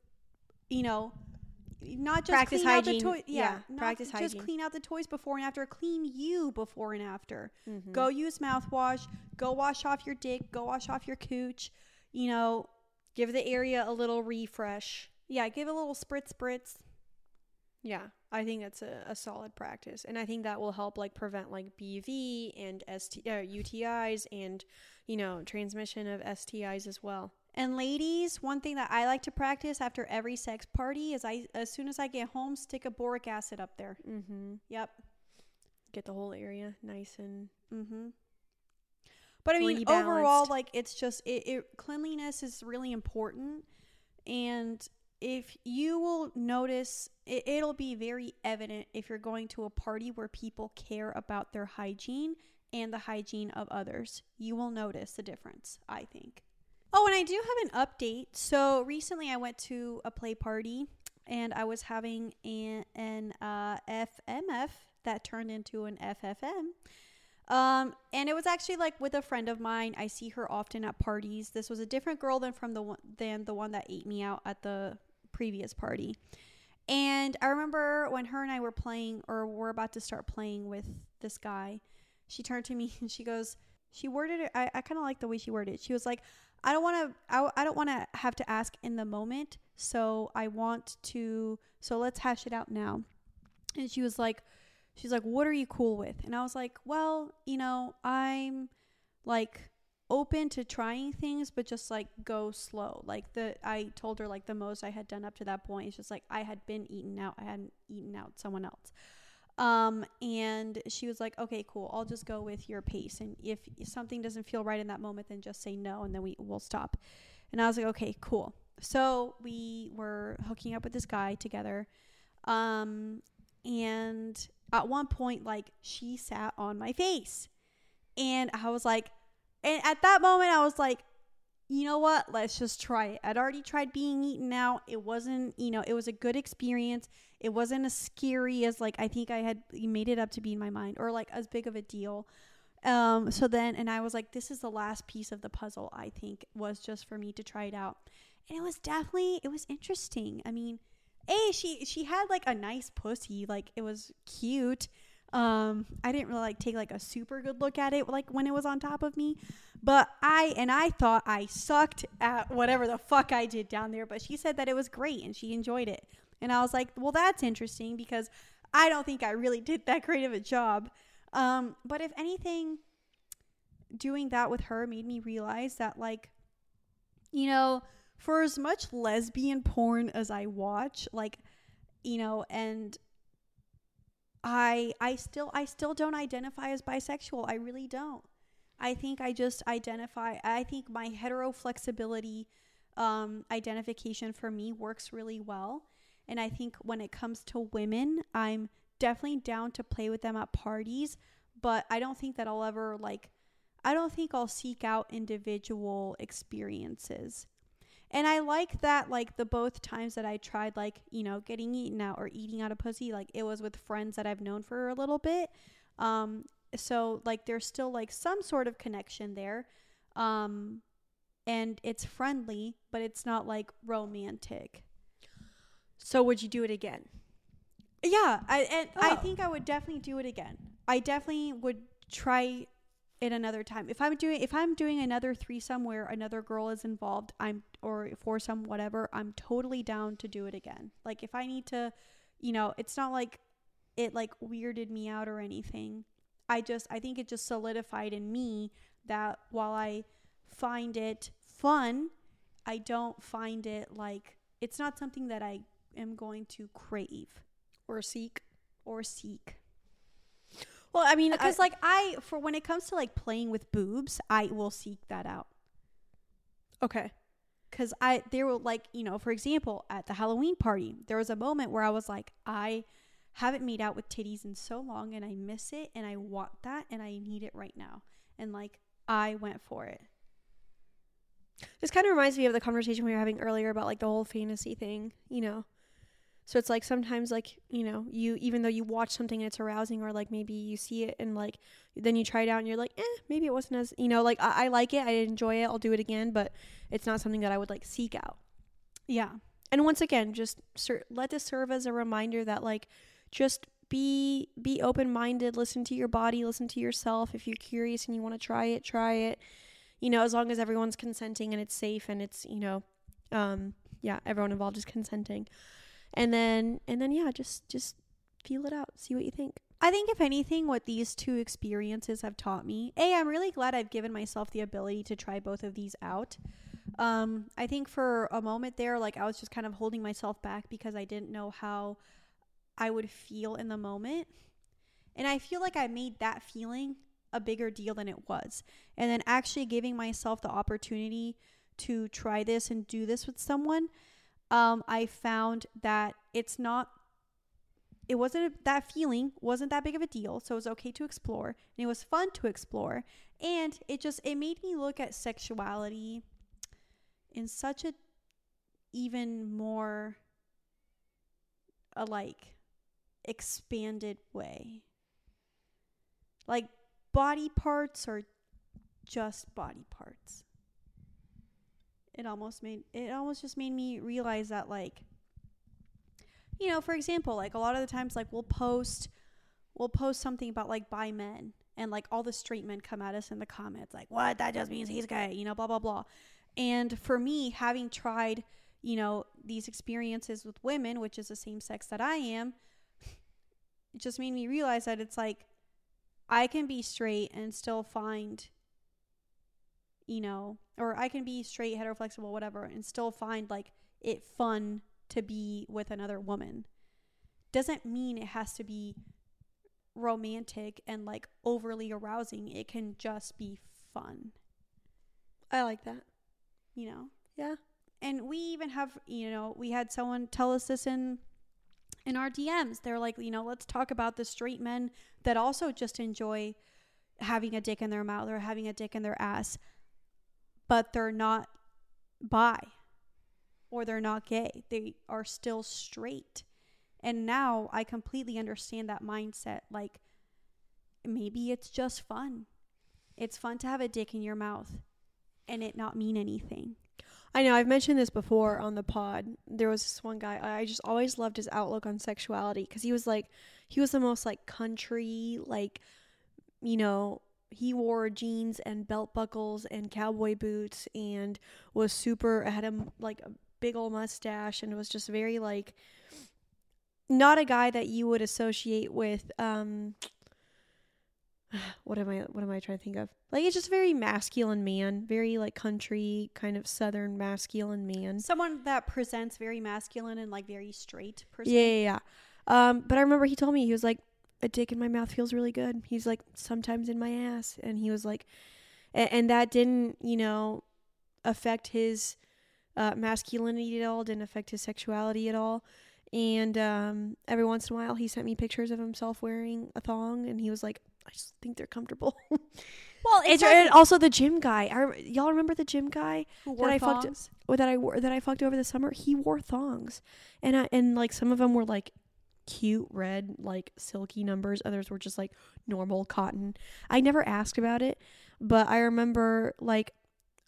you know, not just Practice clean out the hygiene. toy. Yeah, Yeah, practice just hygiene. clean out the toys before and after. Clean you before and after. Mm-hmm. Go use mouthwash. Go wash off your dick. Go wash off your cooch. You know, Give the area a little refresh. yeah. Give it a little spritz, spritz. Yeah, I think that's a, a solid practice, and I think that will help like prevent like BV and ST uh, UTIs and you know transmission of STIs as well. And ladies, one thing that I like to practice after every sex party is I, as soon as I get home, stick a boric acid up there. Mm-hmm. Yep. Get the whole area nice and Mm-hmm. But I mean, Rebalanced. overall, like it's just it, it. Cleanliness is really important, and if you will notice, it, it'll be very evident if you're going to a party where people care about their hygiene and the hygiene of others. You will notice the difference. I think. Oh, and I do have an update. So recently, I went to a play party, and I was having an an uh, FMF that turned into an FFM. Um, and it was actually like with a friend of mine. I see her often at parties. This was a different girl than from the one than the one that ate me out at the previous party. And I remember when her and I were playing or were about to start playing with this guy, she turned to me and she goes, she worded it. I, I kind of like the way she worded it. She was like, I don't want to, I, I don't want to have to ask in the moment. So I want to, so let's hash it out now. And she was like, she's like, what are you cool with? And I was like, well, you know, I'm like open to trying things, but just like go slow. Like the, I told her like the most I had done up to that point is just like I had been eaten out. I hadn't eaten out someone else. Um, and she was like, okay, cool. I'll just go with your pace. And if something doesn't feel right in that moment, then just say no. And then we will stop. And I was like, okay, cool. So we were hooking up with this guy together. Um, and at one point, like she sat on my face. And I was like, and at that moment, I was like, you know what? Let's just try it. I'd already tried being eaten out. It wasn't, you know, it was a good experience. It wasn't as scary as like I think I had made it up to be in my mind or like as big of a deal. Um, so then, and I was like, this is the last piece of the puzzle, I think, was just for me to try it out. And it was definitely, it was interesting. I mean, A, she, she had like a nice pussy. Like it was cute. Um, I didn't really like take like a super good look at it like when it was on top of me, but I and I thought I sucked at whatever the fuck I did down there. But she said that it was great and she enjoyed it, and I was like, well, that's interesting because I don't think I really did that great of a job. Um, but if anything, doing that with her made me realize that like, you know, for as much lesbian porn as I watch, like, you know, and I I still I still don't identify as bisexual. I really don't. I think I just identify I think my hetero flexibility um identification for me works really well. And I think when it comes to women, I'm definitely down to play with them at parties, but I don't think that I'll ever like I don't think I'll seek out individual experiences. And I like that, like, the both times that I tried, like, you know, getting eaten out or eating out of pussy, like, it was with friends that I've known for a little bit. Um, so, like, there's still, like, some sort of connection there. Um, and it's friendly, but it's not, like, romantic. So would you do it again? Yeah, I and I Oh. think I would definitely do it again. I definitely would try it another time. If I'm doing if I'm doing another threesome where another girl is involved, I'm or foursome whatever, I'm totally down to do it again. Like if I need to, you know, it's not like it like weirded me out or anything. I just I think it just solidified in me that while I find it fun, I don't find it like it's not something that I am going to crave Or seek? or seek. Well, I mean, uh, Because like I for when it comes to like playing with boobs, I will seek that out. okay. Cause I there were like, you know, for example, at the Halloween party, there was a moment where I was like, I haven't made out with titties in so long and I miss it and I want that and I need it right now. And like I went for it. This kind of reminds me of the conversation we were having earlier about like the whole fantasy thing, you know. So it's like sometimes like, you know, you even though you watch something and it's arousing or like maybe you see it and like then you try it out and you're like, eh, maybe it wasn't as you know, like I, I like it, I enjoy it, I'll do it again, but it's not something that I would like seek out. Yeah. And once again, just ser- let this serve as a reminder that like just be be open minded, listen to your body, listen to yourself. If you're curious and you want to try it, try it. You know, as long as everyone's consenting and it's safe and it's, you know, um, yeah, everyone involved is consenting. And then and then yeah, just just feel it out, see what you think. I think if anything, what these two experiences have taught me, a, I'm really glad I've given myself the ability to try both of these out. Um, I think for a moment there, like I was just kind of holding myself back because I didn't know how I would feel in the moment, and I feel like I made that feeling a bigger deal than it was, and then actually giving myself the opportunity to try this and do this with someone. Um, I found that it's not it wasn't that feeling wasn't that big of a deal so it was okay to explore and it was fun to explore and it just it made me look at sexuality in such a even more a like expanded way. Like body parts are just body parts it almost made it almost just made me realize that like you know, for example, like a lot of the times, like we'll post, we'll post something about like by men, and like all the straight men come at us in the comments, like, what? That just means he's gay, you know, blah, blah, blah. And for me, having tried, you know, these experiences with women, which is the same sex that I am, it just made me realize that it's like I can be straight and still find, you know, or I can be straight, heteroflexible, whatever, and still find like it fun to be with another woman doesn't mean it has to be romantic and like overly arousing. It can just be fun, I like that. you know? Yeah. And we even have, you know, we had someone tell us this in in our DMs. They're like, you know, let's talk about the straight men that also just enjoy having a dick in their mouth or having a dick in their ass, but they're not bi or they're not gay. They are still straight. And now I completely understand that mindset. Like, maybe it's just fun. It's fun to have a dick in your mouth and it not mean anything. I know I've mentioned this before on the pod. There was this one guy I just always loved his outlook on sexuality because he was like he was the most like country like you know he wore jeans and belt buckles and cowboy boots and was super had a like a big old mustache and was just very like not a guy that you would associate with um what am I what am I trying to think of? Like it's just a very masculine man, very like country kind of southern masculine man. Someone that presents very masculine and like very straight person. Yeah, yeah, yeah. Um, but I remember he told me he was like, a dick in my mouth feels really good. He's like, sometimes in my ass, and he was like, and, and that didn't, you know, affect his uh, masculinity at all. Didn't affect his sexuality at all. And um, every once in a while, he sent me pictures of himself wearing a thong, and he was like, I just think they're comfortable. Well, It's, it's and also the gym guy. I y'all remember the gym guy who that I fucked thongs. that I wore that I fucked over the summer? He wore thongs, and I, and like some of them were like cute red like silky numbers. Others were just like normal cotton. I never asked about it, but I remember like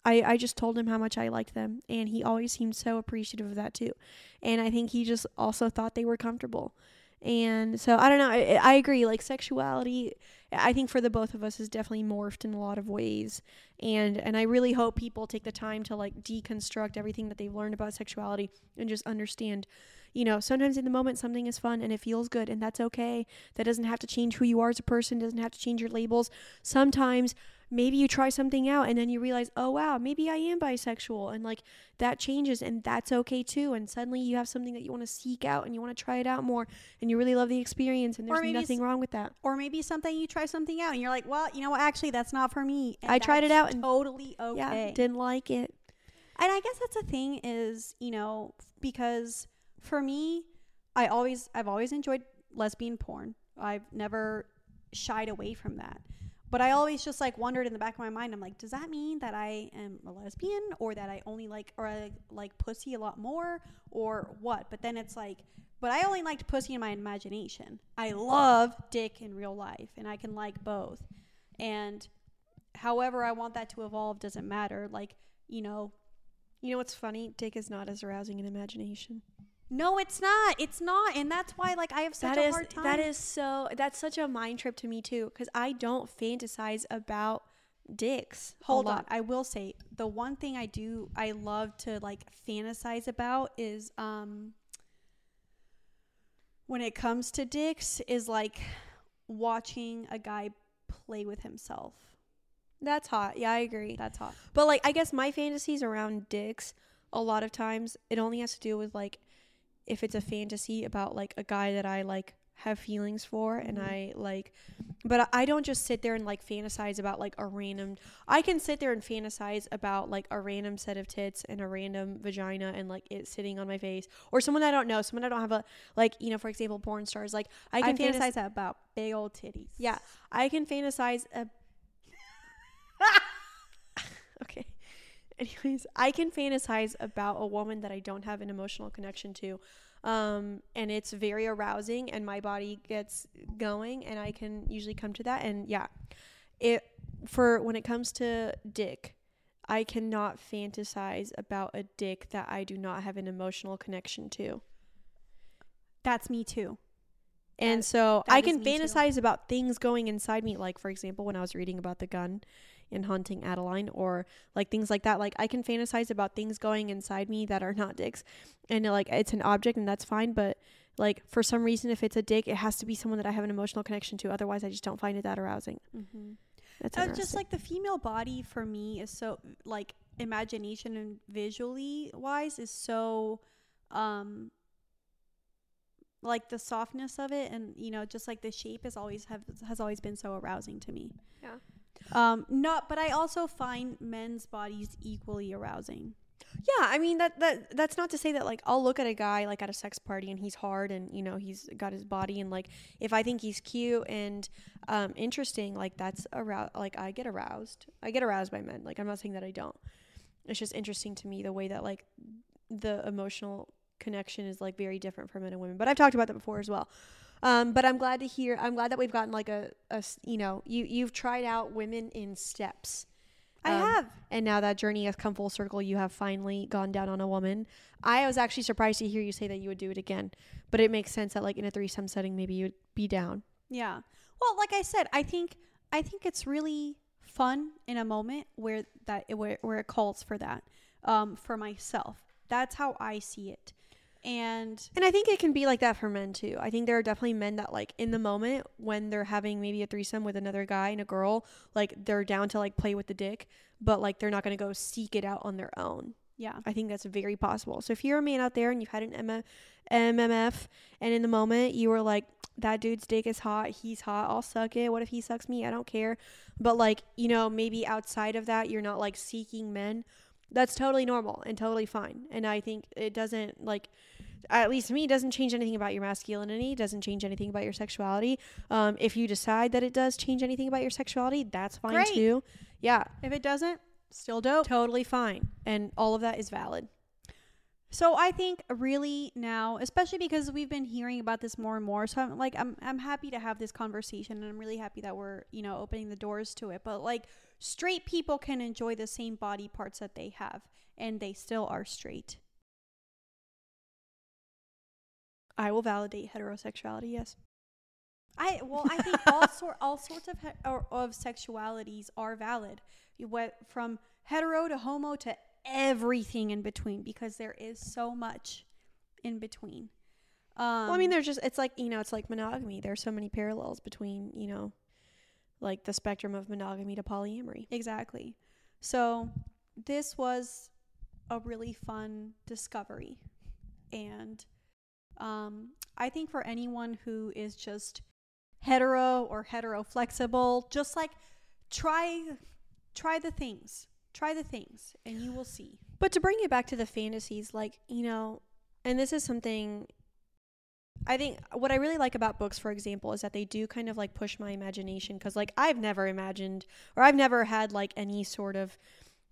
I I just told him how much I liked them, and he always seemed so appreciative of that too. And I think he just also thought they were comfortable. And so I don't know. I, I agree. Like sexuality, I think for the both of us is definitely morphed in a lot of ways. And and I really hope people take the time to like deconstruct everything that they've learned about sexuality and just understand. You know, sometimes in the moment something is fun and it feels good, and that's okay. That doesn't have to change who you are as a person. Doesn't have to change your labels. Sometimes maybe you try something out and then you realize, oh wow, maybe I am bisexual, and like that changes, and that's okay too. And suddenly you have something that you want to seek out and you want to try it out more, and you really love the experience, and there's nothing wrong with that. Or maybe something you try something out and you're like, well, you know what? Actually, that's not for me. And I tried it out and- totally okay. Yeah, didn't like it. And I guess that's the thing is, you know, because for me, I always I've always enjoyed lesbian porn. I've never shied away from that. But I always just like wondered in the back of my mind, I'm like, does that mean that I am a lesbian or that I only like or I like pussy a lot more or what? But then it's like, but I only liked pussy in my imagination. I love dick in real life and I can like both. And however I want that to evolve doesn't matter. Like, you know, You know what's funny? Dick is not as arousing in imagination. No, it's not. It's not. And that's why like I have such That a is hard time. that is so that's such a mind trip to me too because I don't fantasize about dicks. Hold on. I will say the one thing I do I love to like fantasize about is um when it comes to dicks is like watching a guy play with himself. That's hot. Yeah, I agree. That's hot. But like I guess my fantasies around dicks a lot of times it only has to do with like if it's a fantasy about like a guy that I like have feelings for and Mhm. I like but I- I don't just sit there and like fantasize about like a random I can sit there and fantasize about like a random set of tits and a random vagina and like it sitting on my face or someone I don't know, someone I don't have a like, you know, for example, porn stars like I I can fantasize fantasize about big old titties. yeah, I can fantasize. A- okay. Anyways, I can fantasize about a woman that I don't have an emotional connection to. Um, and it's very arousing, and my body gets going, and I can usually come to that. And yeah, it for when it comes to dick, I cannot fantasize about a dick that I do not have an emotional connection to. That's me too. And That- so that I can me too. fantasize about things going inside me. Like, for example, when I was reading about the gun in Haunting Adeline or like things like that. Like, I can fantasize about things going inside me that are not dicks. And like, it's an object and that's fine. But like, for some reason, if it's a dick, it has to be someone that I have an emotional connection to. Otherwise, I just don't find it that arousing. Mm-hmm. That's Uh, just like the female body for me is so like imagination and visually wise is so um like the softness of it and you know just like the shape is always have has always been so arousing to me Yeah. Um not but i also find men's bodies equally arousing Yeah, I mean that that that's not to say that like I'll look at a guy like at a sex party and he's hard and you know he's got his body and like if I think he's cute and um interesting like that's aroused like I get aroused. I get aroused by men. Like I'm not saying that I don't. It's just interesting to me the way that like the emotional connection is like very different for men and women. But I've talked about that before as well. Um, but I'm glad to hear. I'm glad that we've gotten like a, you know you you've tried out women in steps. i Um, have and now that journey has come full circle. You have finally gone down on a woman. I was actually surprised to hear you say that you would do it again, but it makes sense that like in a threesome setting, maybe you'd be down. Yeah. Well, like I said, I think I think it's really fun in a moment where that where where it calls for that. Um, for myself, that's how I see it. And And I think it can be like that for men too. I think there are definitely men that like in the moment when they're having maybe a threesome with another guy and a girl, like they're down to like play with the dick, but like they're not going to go seek it out on their own. yeah, I think that's very possible. So if you're a man out there and you've had an M- MMF and in the moment you were like, that dude's dick is hot, he's hot, I'll suck it. What if he sucks me? I don't care. But like, you know, maybe outside of that, you're not like seeking men. That's totally normal and totally fine. And I think it doesn't like, at least to me, doesn't change anything about your masculinity. Doesn't change anything about your sexuality. Um, if you decide that it does change anything about your sexuality, that's fine Great. too. Yeah, if it doesn't, still dope. totally fine. And all of that is valid. So I think really now, especially because we've been hearing about this more and more, so I'm like I'm I'm happy to have this conversation and I'm really happy that we're, you know, opening the doors to it. But like straight people can enjoy the same body parts that they have and they still are straight. I will validate heterosexuality. Yes. I well, I think all sort all sorts of he- or, of sexualities are valid. You went from hetero to homo to everything in between because there is so much in between. Um, well, I mean, there's just it's like you know, it's like monogamy. There's so many parallels between you know, like the spectrum of monogamy to polyamory. exactly. So this was a really fun discovery, and um, I think for anyone who is just hetero or hetero flexible, just like try try the things, try the things, and you will see. But to bring it back to the fantasies, like you know, and this is something I think what I really like about books, for example, is that they do kind of like push my imagination because, like, I've never imagined or I've never had like any sort of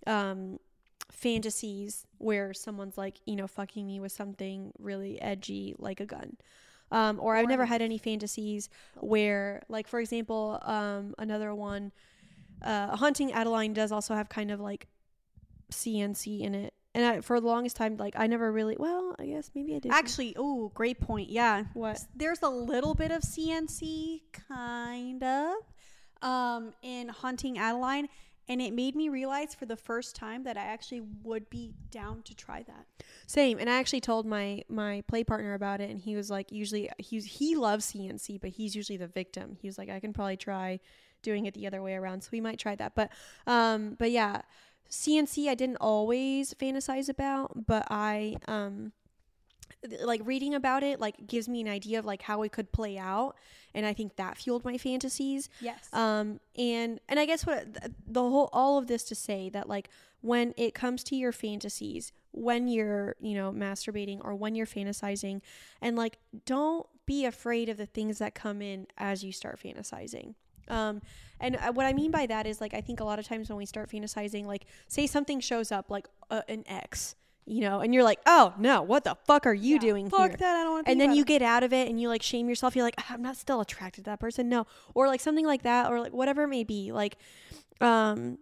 um, fantasies where someone's like, you know, fucking me with something really edgy like a gun. Um, or I've never had any fantasies where, like, for example, um, another one, uh, Haunting Adeline does also have kind of like CNC in it. And I, for the longest time, like, I never really, well, I guess maybe I did. Actually, oh, great point. Yeah. What? There's a little bit of CNC, kind of, um, in Haunting Adeline. And it made me realize for the first time that I actually would be down to try that. Same, and I actually told my my play partner about it, and he was like, usually he's he loves CNC, but he's usually the victim. He was like, I can probably try doing it the other way around, so we might try that. But um, but yeah, CNC I didn't always fantasize about, but I um like reading about it like gives me an idea of like how it could play out and i think that fueled my fantasies Yes. um and and i guess what the whole all of this to say that like when it comes to your fantasies when you're you know masturbating or when you're fantasizing and like don't be afraid of the things that come in as you start fantasizing um and uh, what i mean by that is like i think a lot of times when we start fantasizing like say something shows up like uh, an ex you know and you're like oh no what the fuck are you doing Fuck here? that. I don't want to and then you get out of it and you like shame yourself. You're like "Ah, i'm not still attracted to that person. No. Or like something like that or like whatever it may be. Like um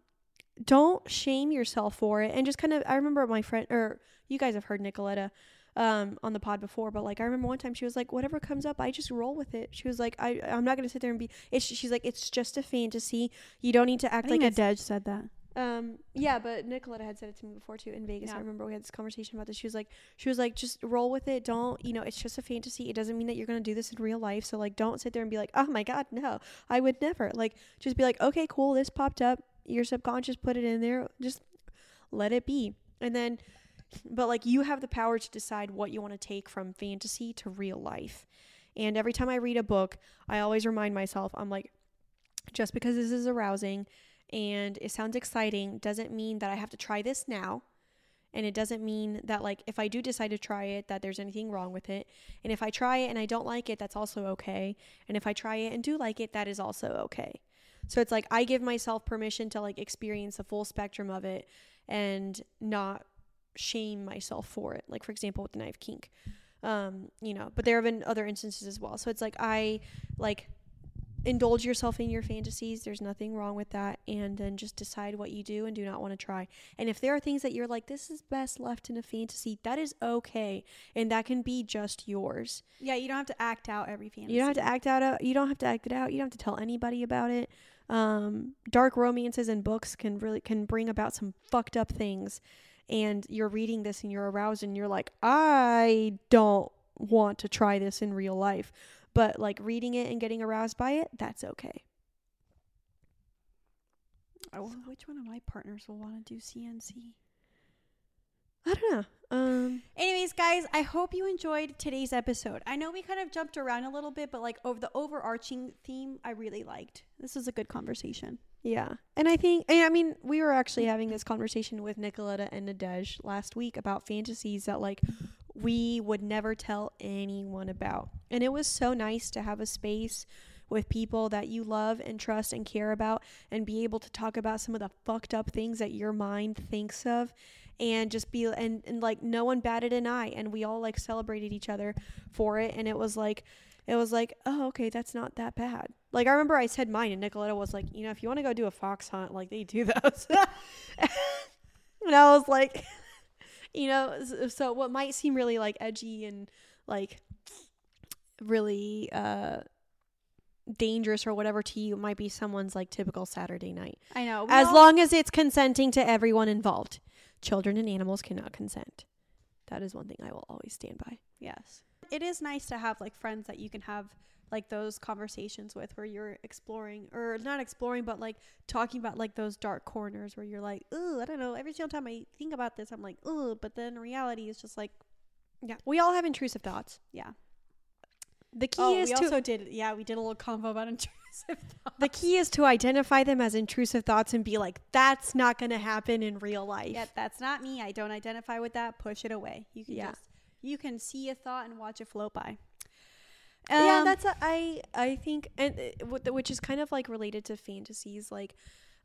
don't shame yourself for it. And just kind of i remember my friend or you guys have heard nicoletta um on the pod before but like i remember one time she was like whatever comes up i just roll with it. She was like i i'm not gonna sit there and be it's she's like it's just a fantasy. You don't need to act like A Nadej said that. Um yeah but nicoletta had said it to me before too in vegas. I remember we had this conversation about this. She was like she was like just roll with it. Don't you know it's just a fantasy. It doesn't mean that you're gonna do this in real life. So like don't sit there and be like oh my god no i would never like just be like okay cool this popped up. Your subconscious put it in there. Just let it be and then but like you have the power to decide what you want to take from fantasy to real life. And every time i read a book i always remind myself i'm like just because this is arousing and it sounds exciting doesn't mean that I have to try this now. And it doesn't mean that like if I do decide to try it that there's anything wrong with it. And if I try it and I don't like it, that's also okay. And if I try it and do like it, that is also okay. So it's like I give myself permission to like experience the full spectrum of it and not shame myself for it. Like for example with the knife kink. Um, you know, but there have been other instances as well. So it's like I like indulge yourself in your fantasies. There's nothing wrong with that. And then just decide what you do and do not want to try. And if there are things that you're like, this is best left in a fantasy, that is okay. And that can be just yours. Yeah, you don't have to act out every fantasy. You don't have to act out. You don't have to act it out. You don't have to tell anybody about it. Um, dark romances and books can really can bring about some fucked up things. And you're reading this and you're aroused and you're like, I don't want to try this in real life. But like reading it and getting aroused by it, that's okay. I wonder which one of my partners will want to do CNC. I don't know. Um, Anyways, guys, I hope you enjoyed today's episode. I know we kind of jumped around a little bit, but like over the overarching theme, I really liked. This was a good conversation. yeah, and I think, and I mean, we were actually having this conversation with Nicoletta and Nadej last week about fantasies that like we would never tell anyone about, and it was so nice to have a space with people that you love and trust and care about, and be able to talk about some of the fucked up things that your mind thinks of. And just be and, and like no one batted an eye, and we all like celebrated each other for it, and it was like it was like, oh, okay, that's not that bad. Like I remember I said mine, and Nicoletta was like, you know, if you want to go do a fox hunt, like they do those. and I was like, you know, s- so what might seem really like edgy and like really uh dangerous or whatever to you might be someone's like typical Saturday night. I know. As long as it's consenting to everyone involved. Children and animals cannot consent. That is one thing I will always stand by. Yes. It is nice to have like friends that you can have like those conversations with where you're exploring or not exploring but like talking about like those dark corners where you're like, "Ooh, I don't know, every single time I think about this, I'm like, "Ooh," but then reality is just like, Yeah. We all have intrusive thoughts. yeah. The key oh, is we to also did yeah, we did a little convo about intrusive thoughts. The key is to identify them as intrusive thoughts and be like, that's not going to happen in real life. Yeah, that's not me. I don't identify with that. Push it away. You can Yeah. just you can see a thought and watch it float by. Yeah, Um, that's a, I I think and uh, which is kind of like related to fantasies like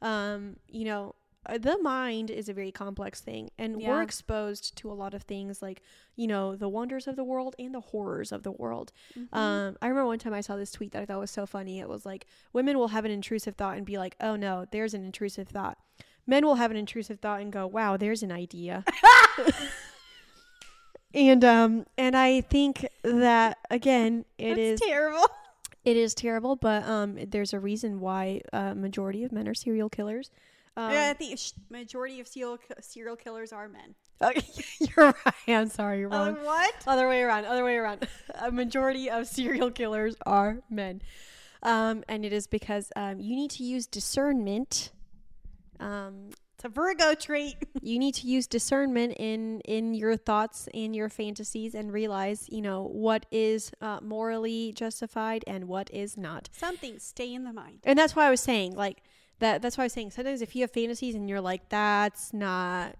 um you know uh, the mind is a very complex thing and Yeah. we're exposed to a lot of things like you know the wonders of the world and the horrors of the world Mm-hmm. um i remember one time i saw this tweet that i thought was so funny it was like women will have an intrusive thought and be like oh no there's an intrusive thought men will have an intrusive thought and go wow there's an idea and um and i think that again it is That's terrible. it is terrible but um there's a reason why a majority of men are serial killers um, yeah, I think majority of serial serial killers are men. okay, you're right i'm sorry you're wrong Uh, what? other way around other way around a majority of serial killers are men um and it is because um you need to use discernment um It's a Virgo trait. you need to use discernment in in your thoughts and your fantasies and realize you know what is uh, morally justified and what is not. Some things stay in the mind. and that's why i was saying like that that's why i was saying sometimes if you have fantasies and you're like that's not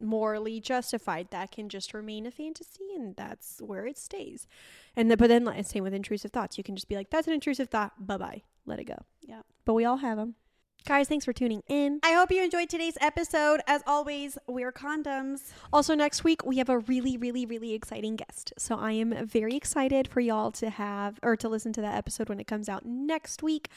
morally justified that can just remain a fantasy and that's where it stays. And the, but then like, same with intrusive thoughts. You can just be like that's an intrusive thought. Bye-bye. Let it go. Yeah. but we all have them guys thanks for tuning in I hope you enjoyed today's episode. As always, wear condoms. Also, next week we have a really, really, really exciting guest. So I am very excited for y'all to have or to listen to that episode when it comes out next week.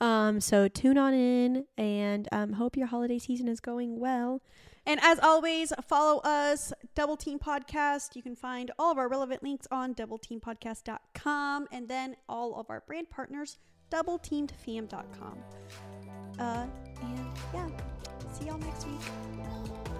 Um, so tune on in and um, hope your holiday season is going well. And as always, follow us, Double Team Podcast. You can find all of our relevant links on doubleteampodcast.com and then all of our brand partners, doubleteamedfam.com. Uh, and yeah, see y'all next week.